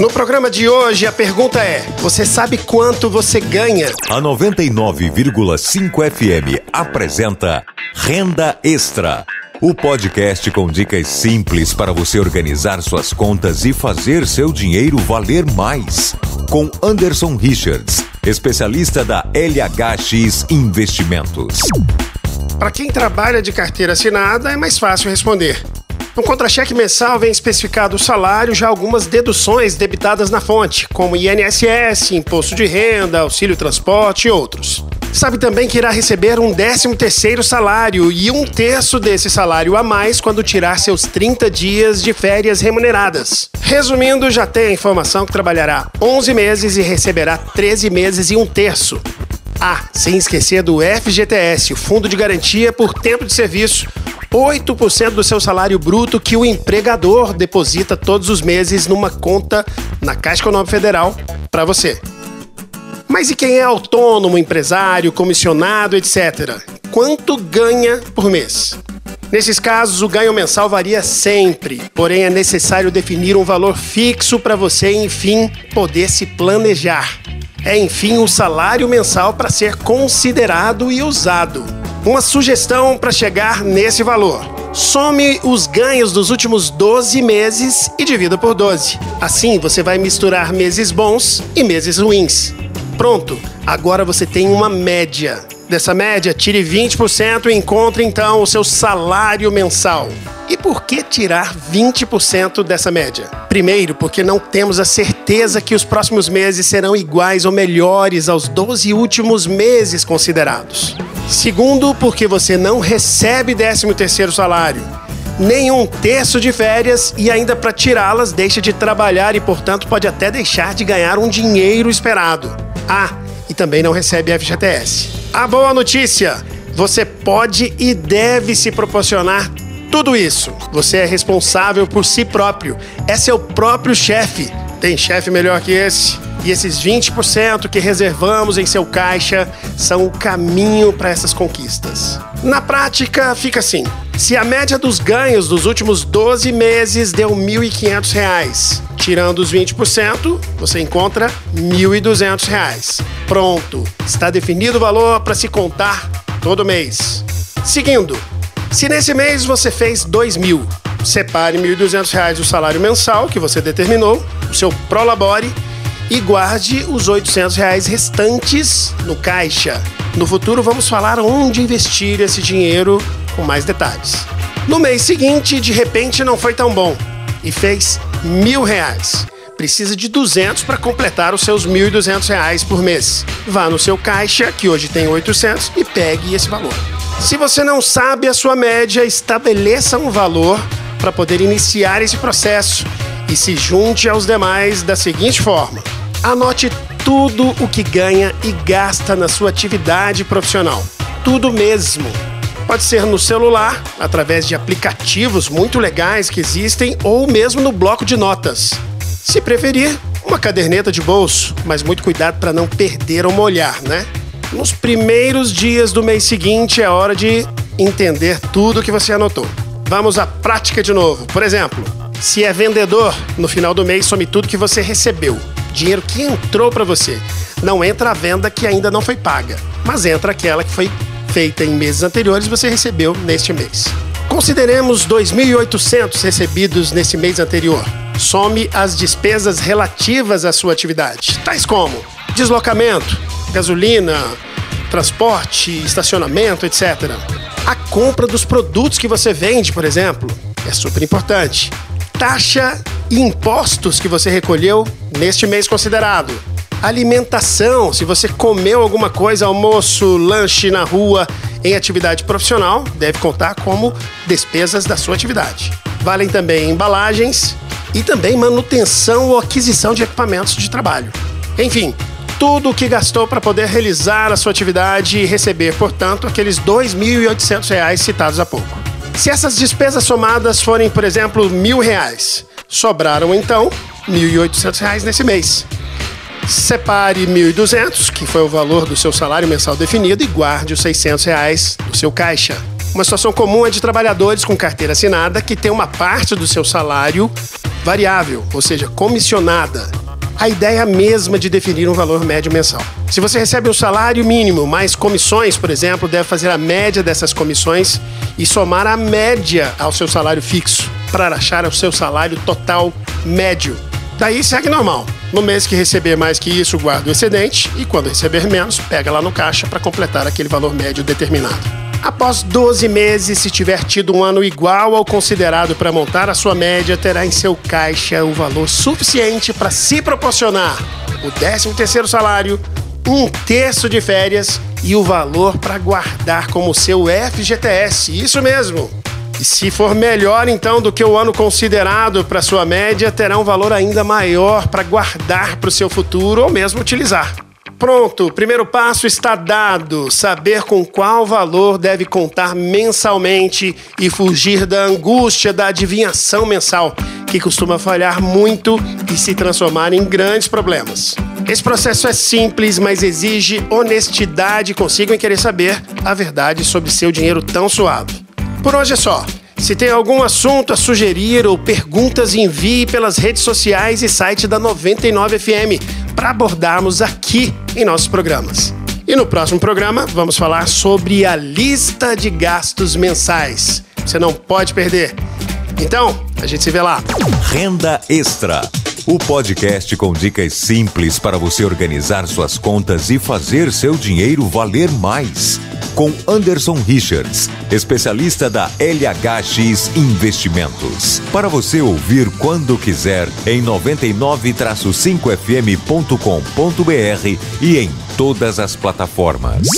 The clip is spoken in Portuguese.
No programa de hoje, a pergunta é: você sabe quanto você ganha? A 99,5 FM apresenta Renda Extra. O podcast com dicas simples para você organizar suas contas e fazer seu dinheiro valer mais. Com Anderson Richards, especialista da LHX Investimentos. Para quem trabalha de carteira assinada, é mais fácil responder. No contra-cheque mensal vem especificado o salário, já algumas deduções debitadas na fonte, como INSS, imposto de renda, auxílio transporte e outros. Sabe também que irá receber um 13º salário e um terço desse salário a mais quando tirar seus 30 dias de férias remuneradas. Resumindo, já tem a informação que trabalhará 11 meses e receberá 13 meses e um terço. Ah, sem esquecer do FGTS, o Fundo de Garantia por Tempo de Serviço, 8% do seu salário bruto que o empregador deposita todos os meses numa conta na Caixa Econômica Federal para você. Mas e quem é autônomo, empresário, comissionado, etc? Quanto ganha por mês? Nesses casos, o ganho mensal varia sempre, porém é necessário definir um valor fixo para você, enfim, poder se planejar. É, enfim, o salário mensal para ser considerado e usado. Uma sugestão para chegar nesse valor. Some os ganhos dos últimos 12 meses e divida por 12. Assim você vai misturar meses bons e meses ruins. Pronto, agora você tem uma média. Dessa média, tire 20% e encontre então o seu salário mensal. E por que tirar 20% dessa média? Primeiro, porque não temos a certeza que os próximos meses serão iguais ou melhores aos 12 últimos meses considerados. Segundo, porque você não recebe 13º salário, nem um terço de férias e ainda para tirá-las deixa de trabalhar e, portanto, pode até deixar de ganhar um dinheiro esperado. Ah, e também não recebe FGTS. A boa notícia: você pode e deve se proporcionar tudo isso. Você é responsável por si próprio. É seu próprio chefe. Tem chefe melhor que esse? E esses 20% que reservamos em seu caixa são o caminho para essas conquistas. Na prática, fica assim: se a média dos ganhos dos últimos 12 meses deu R$ 1.500, tirando os 20%, você encontra R$ 1.200. Pronto, está definido o valor para se contar todo mês. Seguindo, se nesse mês você fez R$ mil, separe R$ 1.200 do salário mensal que você determinou, o seu Prolabore e guarde os 800 reais restantes no caixa. No futuro vamos falar onde investir esse dinheiro com mais detalhes. No mês seguinte, de repente não foi tão bom e fez mil reais. Precisa de 200 para completar os seus 1.200 reais por mês. Vá no seu caixa, que hoje tem 800, e pegue esse valor. Se você não sabe a sua média, estabeleça um valor para poder iniciar esse processo e se junte aos demais da seguinte forma: Anote tudo o que ganha e gasta na sua atividade profissional. Tudo mesmo. Pode ser no celular, através de aplicativos muito legais que existem, ou mesmo no bloco de notas. Se preferir, uma caderneta de bolso, mas muito cuidado para não perder ou molhar, né? Nos primeiros dias do mês seguinte é hora de entender tudo que você anotou. Vamos à prática de novo. Por exemplo, se é vendedor, no final do mês some tudo que você recebeu dinheiro que entrou para você. Não entra a venda que ainda não foi paga, mas entra aquela que foi feita em meses anteriores e você recebeu neste mês. Consideremos 2.800 recebidos nesse mês anterior. Some as despesas relativas à sua atividade, tais como deslocamento, gasolina, transporte, estacionamento, etc. A compra dos produtos que você vende, por exemplo, é super importante. Taxa e impostos que você recolheu neste mês considerado. Alimentação, se você comeu alguma coisa, almoço, lanche na rua, em atividade profissional, deve contar como despesas da sua atividade. Valem também embalagens e também manutenção ou aquisição de equipamentos de trabalho. Enfim, tudo o que gastou para poder realizar a sua atividade e receber, portanto, aqueles R$ 2.800 citados há pouco. Se essas despesas somadas forem, por exemplo, mil reais, Sobraram então R$ 1.800 nesse mês. Separe R$ 1.200, que foi o valor do seu salário mensal definido, e guarde os 600 reais do seu caixa. Uma situação comum é de trabalhadores com carteira assinada que tem uma parte do seu salário variável, ou seja, comissionada. A ideia mesma de definir um valor médio mensal. Se você recebe um salário mínimo mais comissões, por exemplo, deve fazer a média dessas comissões e somar a média ao seu salário fixo para achar o seu salário total médio. Daí segue normal. No mês que receber mais que isso, guarda o excedente e quando receber menos, pega lá no caixa para completar aquele valor médio determinado. Após 12 meses, se tiver tido um ano igual ao considerado para montar a sua média, terá em seu caixa o valor suficiente para se proporcionar o 13º salário, um terço de férias e o valor para guardar como seu FGTS. Isso mesmo. E se for melhor então do que o ano considerado para sua média, terá um valor ainda maior para guardar para o seu futuro ou mesmo utilizar. Pronto, o primeiro passo está dado. Saber com qual valor deve contar mensalmente e fugir da angústia da adivinhação mensal, que costuma falhar muito e se transformar em grandes problemas. Esse processo é simples, mas exige honestidade consigo em querer saber a verdade sobre seu dinheiro tão suado. Por hoje é só. Se tem algum assunto a sugerir ou perguntas, envie pelas redes sociais e site da 99FM para abordarmos aqui em nossos programas. E no próximo programa vamos falar sobre a lista de gastos mensais. Você não pode perder. Então, a gente se vê lá. Renda Extra. O podcast com dicas simples para você organizar suas contas e fazer seu dinheiro valer mais com Anderson Richards, especialista da LHX Investimentos. Para você ouvir quando quiser em 99-5fm.com.br e em todas as plataformas.